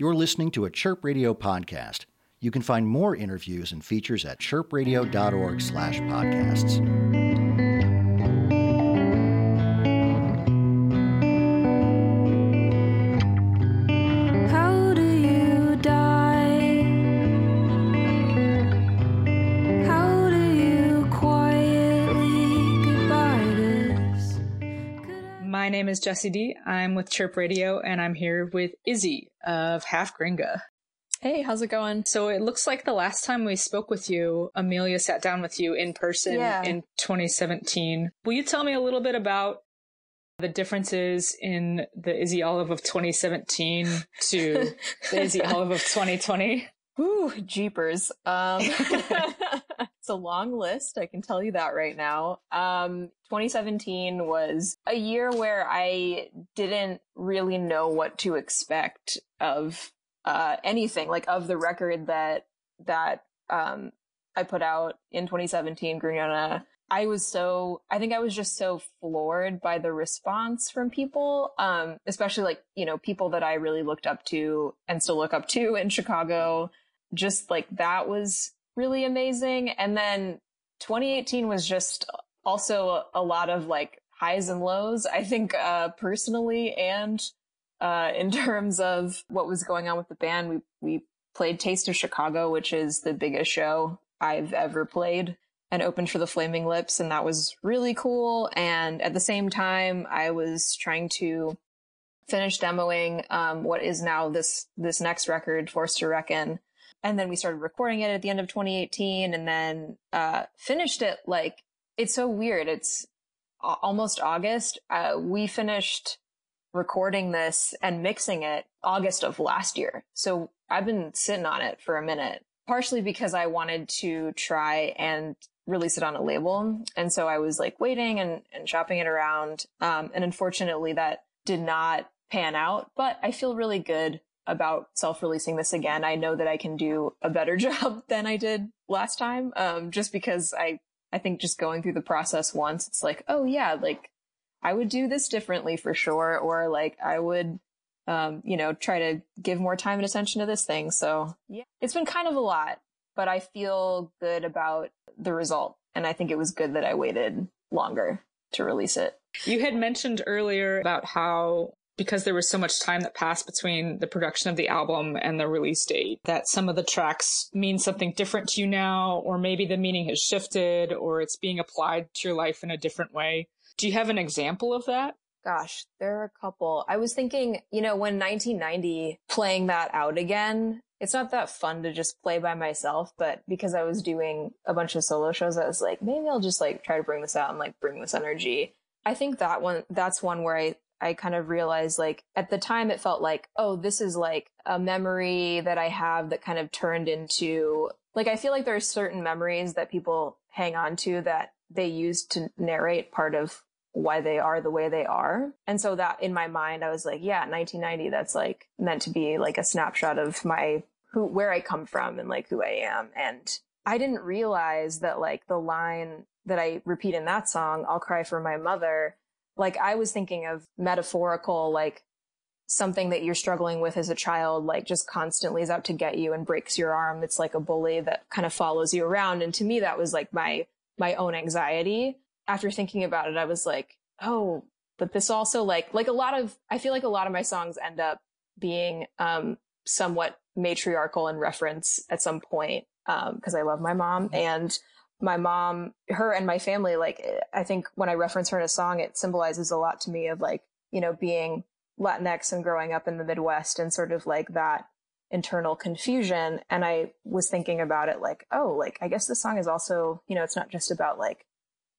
You're listening to a Chirp Radio podcast. You can find more interviews and features at chirpradio.org/podcasts. is Jessi D. I'm with Chirp Radio and I'm here with Izzy of Half Gringa. Hey, how's it going? So it looks like the last time we spoke with you, Amelia sat down with you in person Yeah. in 2017. Will you tell me a little bit about the differences in the Izzy Olive of 2017 to the Izzy Olive of 2020? Ooh, jeepers. Um, a long list. I can tell you that right now. Um, 2017 was a year where I didn't really know what to expect of uh, anything, like of the record that that um, I put out in 2017, Gringona. I was so, I think I was just so floored by the response from people, um, especially like, you know, people that I really looked up to and still look up to in Chicago. Just like that was really amazing. And then 2018 was just also a lot of like highs and lows, I think, uh, personally and, uh, in terms of what was going on with the band. We, we played Taste of Chicago, which is the biggest show I've ever played and opened for the Flaming Lips, and that was really cool. And at the same time, I was trying to finish demoing um, what is now this this next record, Forced to Reckon. And then we started recording it at the end of 2018, and then uh, finished it like it's so weird. It's almost August. Uh, we finished recording this and mixing it August of last year. So I've been sitting on it for a minute, partially because I wanted to try and release it on a label. And so I was like waiting and, and shopping it around. Um, and unfortunately that did not pan out, but I feel really good about self-releasing this again. I know that I can do a better job than I did last time. Um, just because I, I think just going through the process once, it's like, oh yeah, like I would do this differently for sure. Or like I would, um, you know, try to give more time and attention to this thing. So yeah, it's been kind of a lot, but I feel good about the result. And I think it was good that I waited longer to release it. You had mentioned earlier about how because there was so much time that passed between the production of the album and the release date, that some of the tracks mean something different to you now, or maybe the meaning has shifted, or it's being applied to your life in a different way. Do you have an example of that? Gosh, there are a couple. I was thinking, you know, when 1990 playing that out again, it's not that fun to just play by myself, but because I was doing a bunch of solo shows, I was like, maybe I'll just like try to bring this out and like bring this energy. I think that one, that's one where I, I kind of realized like at the time it felt like, oh, this is like a memory that I have that kind of turned into like, I feel like there are certain memories that people hang on to that they use to narrate part of why they are the way they are. And so that in my mind, I was like, yeah, 1990, that's like meant to be like a snapshot of my, who, where I come from and like who I am. And I didn't realize that like the line that I repeat in that song, I'll cry for my mother, like I was thinking of metaphorical, like something that you're struggling with as a child, like just constantly is out to get you and breaks your arm. It's like a bully that kind of follows you around. And to me, that was like my, my own anxiety. After thinking about it, I was like, oh, but this also like, like a lot of, I feel like a lot of my songs end up being, um, somewhat matriarchal in reference at some point. Um, cause I love my mom and my mom, her and my family, like, I think when I reference her in a song, it symbolizes a lot to me of like, you know, being Latinx and growing up in the Midwest and sort of like that internal confusion. And I was thinking about it like, oh, like, I guess this song is also, you know, it's not just about like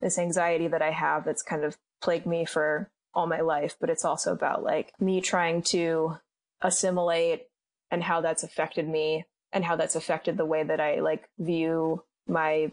this anxiety that I have that's kind of plagued me for all my life, but it's also about like me trying to assimilate and how that's affected me and how that's affected the way that I like view my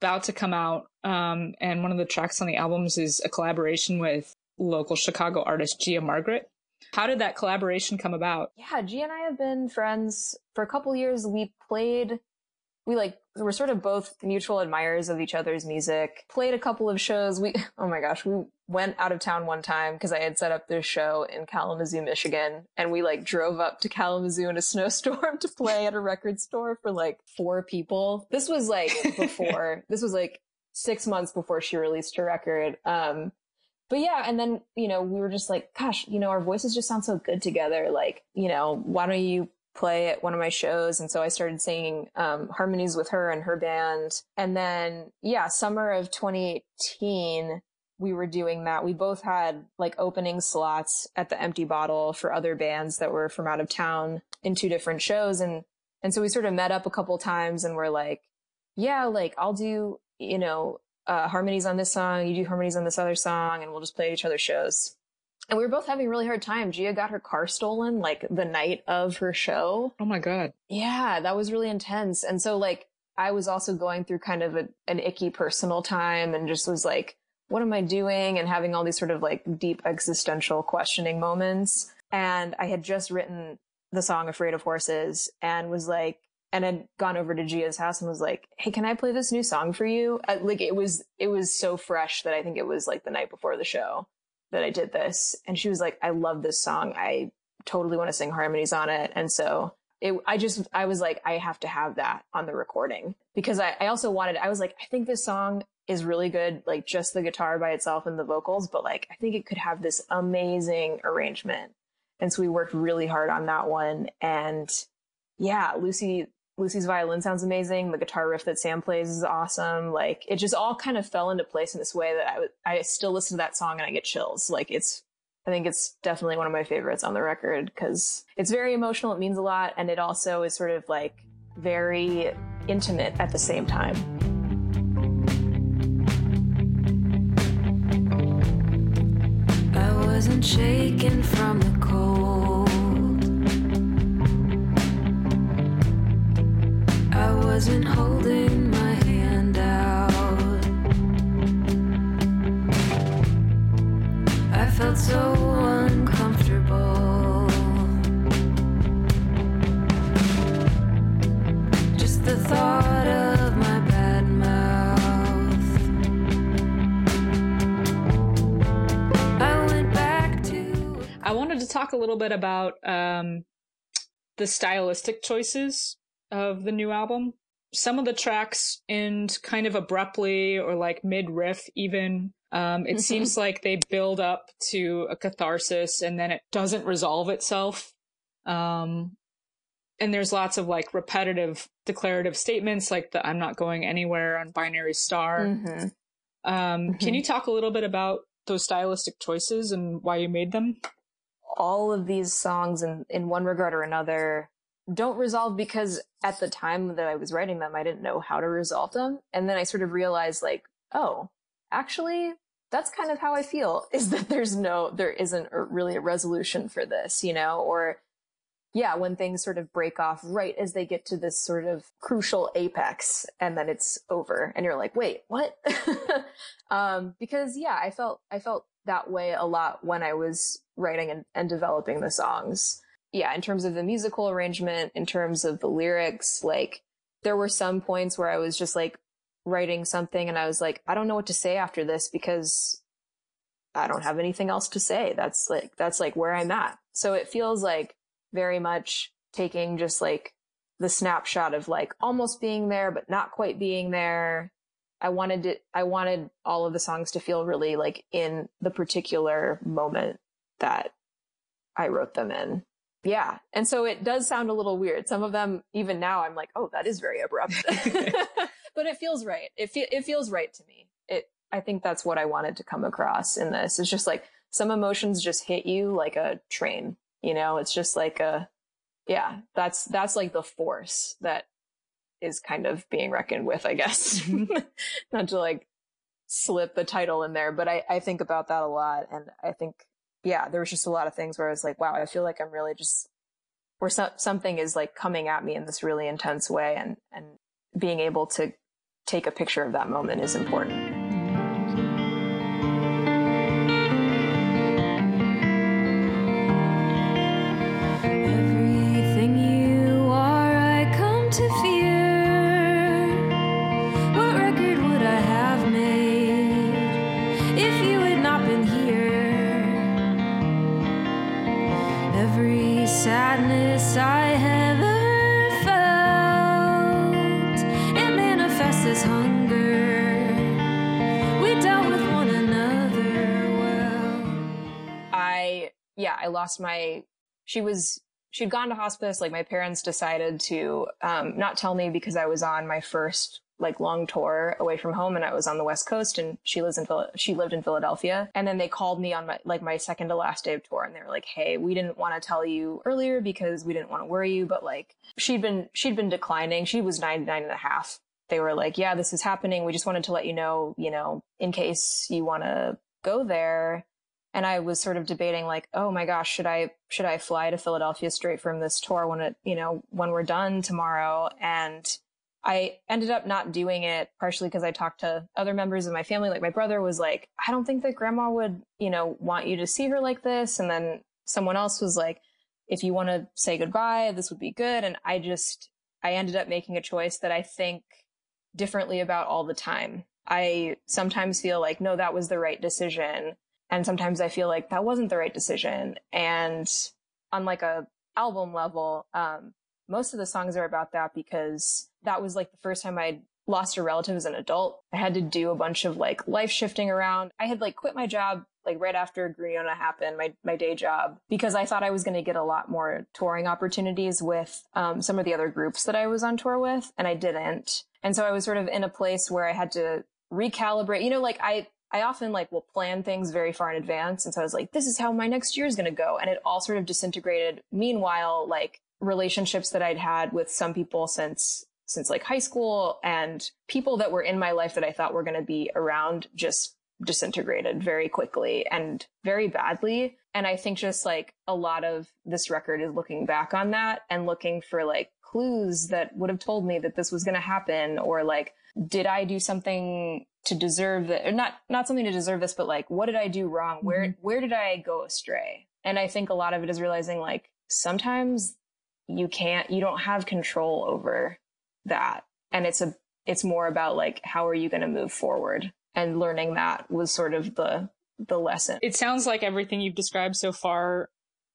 about to come out, um, and one of the tracks on the albums is a collaboration with local Chicago artist Gia Margaret. How did that collaboration come about? Yeah, Gia and I have been friends for a couple years. We played, we like, we're sort of both mutual admirers of each other's music. Played a couple of shows. We, oh my gosh, we went out of town one time because I had set up this show in Kalamazoo, Michigan, and we like drove up to Kalamazoo in a snowstorm to play at a record store for like four people. This was like before, this was like six months before she released her record. Um, but yeah, and then, you know, we were just like, gosh, you know, our voices just sound so good together. Like, you know, why don't you play at one of my shows? And so I started singing um, harmonies with her and her band. And then, yeah, summer of 2018, we were doing that. We both had like opening slots at the empty bottle for other bands that were from out of town in two different shows. And, and so we sort of met up a couple times and we're like, yeah, like I'll do, you know, uh, harmonies on this song, you do harmonies on this other song, and we'll just play each other's shows. And we were both having a really hard time. Gia got her car stolen like the night of her show. Oh my God. Yeah, that was really intense. And so like I was also going through kind of a, an icky personal time and just was like, what am I doing? And having all these sort of like deep existential questioning moments. And I had just written the song Afraid of Horses and was like, and had gone over to Gia's house and was like, "Hey, can I play this new song for you?" Uh, like it was it was so fresh that I think it was like the night before the show that I did this, and she was like, "I love this song. I totally want to sing harmonies on it." And so it, I just I was like, I have to have that on the recording because I, I also wanted. I was like, I think this song is really good, like just the guitar by itself and the vocals, but like I think it could have this amazing arrangement. And so we worked really hard on that one. And yeah, Lucy Lucy's violin sounds amazing. The guitar riff that Sam plays is awesome. Like it just all kind of fell into place in this way that I, w- I still listen to that song and I get chills. Like it's, I think it's definitely one of my favorites on the record because it's very emotional. It means a lot. And it also is sort of like very intimate at the same time. I wasn't shaken from the cold. Wasn't holding my hand out. I felt so uncomfortable. Just the thought of my bad mouth. I went back to. I wanted to talk a little bit about um, the stylistic choices of the new album. Some of the tracks end kind of abruptly or like mid riff, even. Um, it seems like they build up to a catharsis and then it doesn't resolve itself. Um, and there's lots of like repetitive declarative statements like the I'm not going anywhere on binary star. Mhm. Um, Can Mhm. you talk a little bit about those stylistic choices and why you made them? all of these songs in, in one regard or another don't resolve because at the time that I was writing them, I didn't know how to resolve them. And then I sort of realized like, oh, actually, that's kind of how I feel is that there's no, there isn't a, really a resolution for this, you know, or yeah, when things sort of break off right as they get to this sort of crucial apex and then it's over and you're like, wait, what? um, because yeah, I felt, I felt that way a lot when I was writing and, and developing the songs. Yeah, in terms of the musical arrangement, in terms of the lyrics, like there were some points where I was just like writing something and I was like, I don't know what to say after this because I don't have anything else to say. That's like, that's like where I'm at. So it feels like very much taking just like the snapshot of like almost being there, but not quite being there. I wanted it, I wanted all of the songs to feel really like in the particular moment that I wrote them in. Yeah. And so it does sound a little weird. Some of them, even now, I'm like, oh, that is very abrupt. but it feels right. It, fe- it feels right to me. It, I think that's what I wanted to come across in this. It's just like some emotions just hit you like a train, you know, it's just like a, yeah, that's, that's like the force that is kind of being reckoned with, I guess. Mm-hmm. Not to like slip the title in there, but I, I think about that a lot. And I think, yeah, there was just a lot of things where I was like, wow, I feel like I'm really just, where so- something is like coming at me in this really intense way and, and being able to take a picture of that moment is important. Yeah, I lost my she was she'd gone to hospice like my parents decided to um, not tell me because I was on my first like long tour away from home and I was on the west coast and she lives in she lived in Philadelphia. And then they called me on my like my second to last day of tour and they were like hey we didn't want to tell you earlier because we didn't want to worry you but like she'd been she'd been declining. She was 99 and a half. They were like yeah this is happening. We just wanted to let you know you know in case you want to go there and I was sort of debating like, oh my gosh, should I should I fly to Philadelphia straight from this tour when it you know when we're done tomorrow? And I ended up not doing it partially because I talked to other members of my family. Like my brother was like, I don't think that grandma would you know want you to see her like this. And then someone else was like, if you want to say goodbye, this would be good. And I just I ended up making a choice that I think differently about all the time. I sometimes feel like, no, that was the right decision. And sometimes I feel like that wasn't the right decision. And on like a album level, um, most of the songs are about that because that was like the first time I'd lost a relative as an adult. I had to do a bunch of like life shifting around. I had like quit my job like right after Gringona happened, my, my day job, because I thought I was going to get a lot more touring opportunities with um, some of the other groups that I was on tour with, and I didn't. And so I was sort of in a place where I had to recalibrate. You know, like I I often like will plan things very far in advance. And so I was like, this is how my next year is going to go. And it all sort of disintegrated. Meanwhile, like relationships that I'd had with some people since, since like high school and people that were in my life that I thought were going to be around just disintegrated very quickly and very badly. And I think just like a lot of this record is looking back on that and looking for like clues that would have told me that this was going to happen or like, did I do something to deserve that or not not something to deserve this but like what did i do wrong where Mm-hmm. where did i go astray and i think a lot of it is realizing like sometimes you can't you don't have control over that and it's a it's more about like how are you going to move forward and learning that was sort of the the lesson It sounds like everything you've described so far.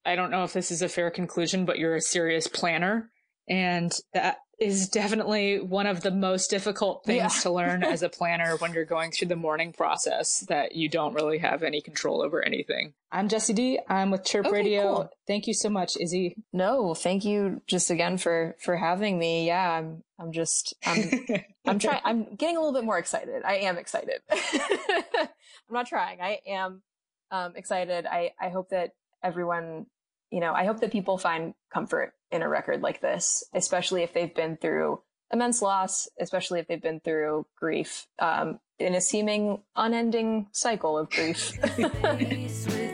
I don't know if this is a fair conclusion, but you're a serious planner. And that is definitely one of the most difficult things Yeah. to learn as a planner when you're going through the mourning process that you don't really have any control over anything. I'm Jessi D. I'm with Chirp Okay, Radio. cool. Thank you so much, Izzy. no thank you just again for for having me yeah i'm i'm just i'm I'm trying. I'm getting a little bit more excited. I am excited. I'm not trying. I am um, excited. I I hope that everyone, you know, I hope that people find comfort in a record like this, especially if they've been through immense loss, especially if they've been through grief, um, in a seeming unending cycle of grief.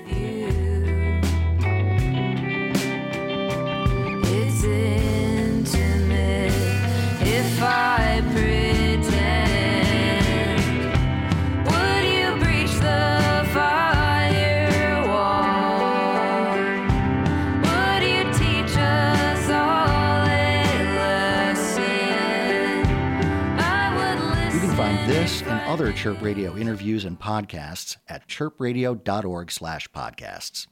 other Chirp Radio interviews and podcasts at chirpradio.org slash podcasts.